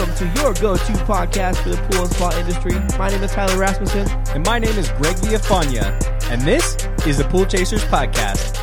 Welcome to your go-to podcast for the pool and spa industry. My name is Tyler Rasmussen. And my name is Greg Villafania, and this is the Pool Chasers Podcast.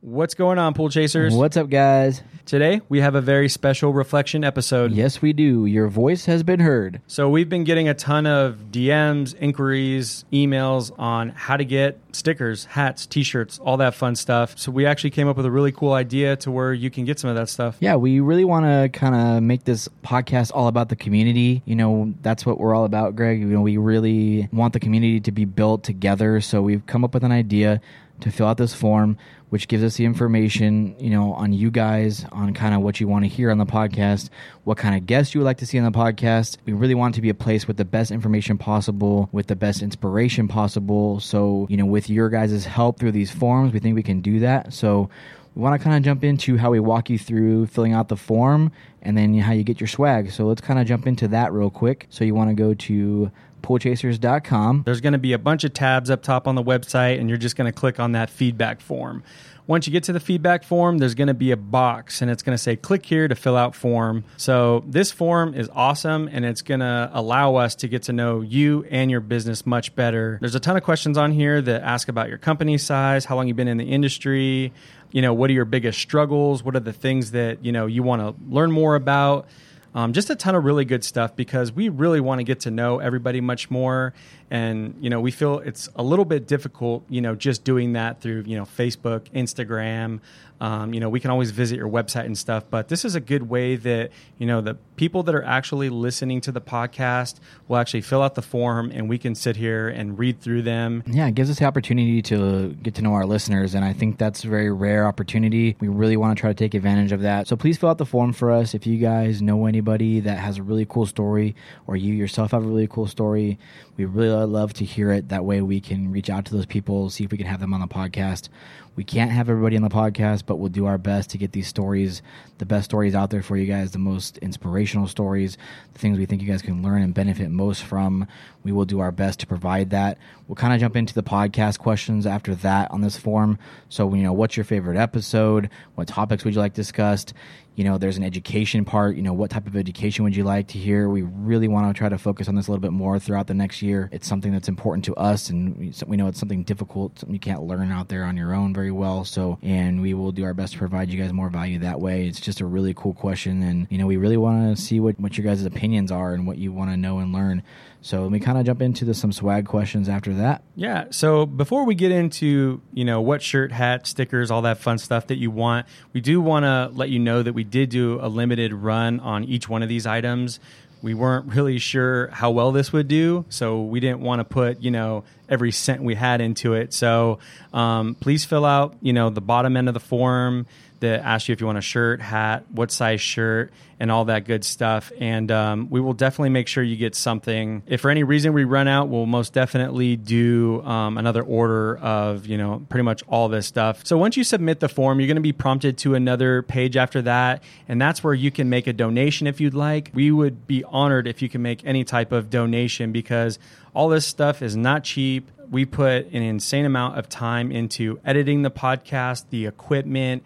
What's going on, Pool Chasers? What's up, guys? Today, we have a very special reflection episode. Yes, we do. Your voice has been heard. So, we've been getting a ton of DMs, inquiries, emails on how to get stickers, hats, t shirts, all that fun stuff. So, we actually came up with a really cool idea to where you can get some of that stuff. Yeah, we really want to kind of make this podcast all about the community. You know, that's what we're all about, Greg. You know, we really want the community to be built together. So, we've come up with an idea to fill out this form which gives us the information, you know, on you guys, on kind of what you want to hear on the podcast, what kind of guests you would like to see on the podcast. We really want to be a place with the best information possible, with the best inspiration possible. So, you know, with your guys' help through these forms, we think we can do that. So, we want to kind of jump into how we walk you through filling out the form and then how you get your swag. So let's kind of jump into that real quick. So you want to go to poolchasers.com. There's going to be a bunch of tabs up top on the website, and you're just going to click on that feedback form. Once you get to the feedback form, there's going to be a box and it's going to say click here to fill out form. So this form is awesome and it's going to allow us to get to know you and your business much better. There's a ton of questions on here that ask about your company size, how long you've been in the industry, you know, what are your biggest struggles, what are the things that, you know, you want to learn more about. Um, just a ton of really good stuff because we really want to get to know everybody much more. And you know we feel it's a little bit difficult you know just doing that through you know facebook instagram. Um, you know we can always visit your website and stuff but this is a good way that you know the people that are actually listening to the podcast will actually fill out the form and we can sit here and read through them. Yeah it gives us the opportunity to get to know our listeners and i think that's a very rare opportunity. We really want to try to take advantage of that. So please fill out the form for us. If you guys know anybody that has a really cool story or you yourself have a really cool story we really love to hear it. That way we can reach out to those people, see if we can have them on the podcast. We can't have everybody on the podcast, but we'll do our best to get these stories, the best stories out there for you guys, the most inspirational stories, the things we think you guys can learn and benefit most from. We will do our best to provide that. We'll kind of jump into the podcast questions after that on this form. So, you know, what's your favorite episode? What topics would you like discussed? You know there's an education part you know what type of education would you like to hear we really want to try to focus on this a little bit more throughout the next year it's something that's important to us and we know it's something difficult something you can't learn out there on your own very well so and we will do our best to provide you guys more value that way it's just a really cool question and you know we really want to see what, what your guys' opinions are and what you want to know and learn so let me kind of jump into the, some swag questions after that. Yeah. So before we get into you know what shirt, hat, stickers, all that fun stuff that you want, we do want to let you know that we did do a limited run on each one of these items. We weren't really sure how well this would do, so we didn't want to put you know every cent we had into it. So um, please fill out you know the bottom end of the form that asks you if you want a shirt, hat, what size shirt, and all that good stuff. And um, we will definitely make sure you get something. If for any reason we run out, we'll most definitely do um, another order of you know pretty much all this stuff. So once you submit the form, you're going to be prompted to another page after that, and that's where you can make a donation if you'd like. We would be honored if you can make any type of donation because all this stuff is not cheap. We put an insane amount of time into editing the podcast, the equipment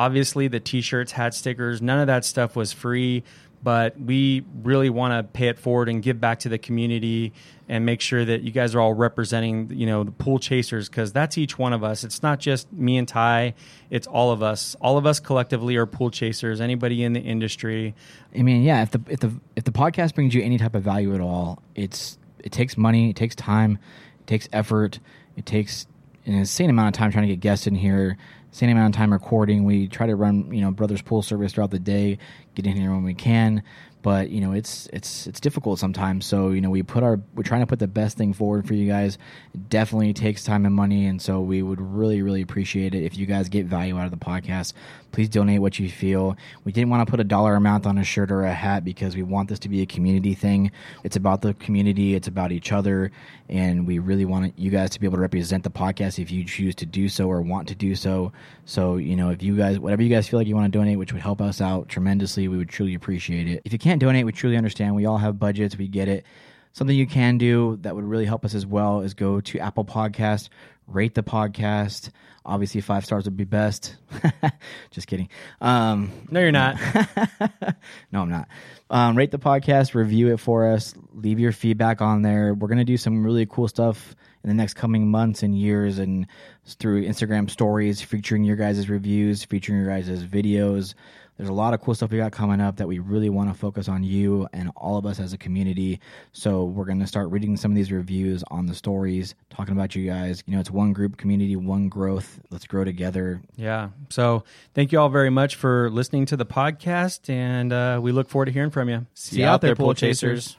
Obviously, the t shirts, hat stickers, none of that stuff was free, but we really want to pay it forward and give back to the community and make sure that you guys are all representing, you know, the pool chasers because that's each one of us. It's not just me and Ty, it's all of us. All of us collectively are pool chasers, anybody in the industry. I mean, yeah, if the if the if the podcast brings you any type of value at all, it's it takes money, it takes time, it takes effort, it takes an insane amount of time trying to get guests in here same amount of time recording. We try to run, you know, Brothers Pool Service throughout the day, get in here when we can. But you know it's it's it's difficult sometimes. So you know we put our we're trying to put the best thing forward for you guys. It definitely takes time and money. And so we would really really appreciate it if you guys get value out of the podcast. Please donate what you feel. We didn't want to put a dollar amount on a shirt or a hat because we want this to be a community thing. It's about the community. It's about each other. And we really want you guys to be able to represent the podcast if you choose to do so or want to do so so you know if you guys whatever you guys feel like you want to donate which would help us out tremendously we would truly appreciate it if you can't donate, we truly understand. We all have budgets. We get it. Something you can do that would really help us as well is go to Apple Podcast, rate the podcast. Obviously, five stars would be best. Just kidding. Um, No, you're not. no, I'm not. Um, rate the podcast, review it for us, leave your feedback on there. We're gonna do some really cool stuff in the next coming months and years, and through Instagram stories featuring your guys' reviews, featuring your guys' videos. There's a lot of cool stuff we got coming up that we really want to focus on you and all of us as a community. So we're going to start reading some of these reviews on the stories, talking about you guys. You know, it's one group community, one growth. Let's grow together. Yeah. So thank you all very much for listening to the podcast, and uh, we look forward to hearing from you. See you out there, pool chasers.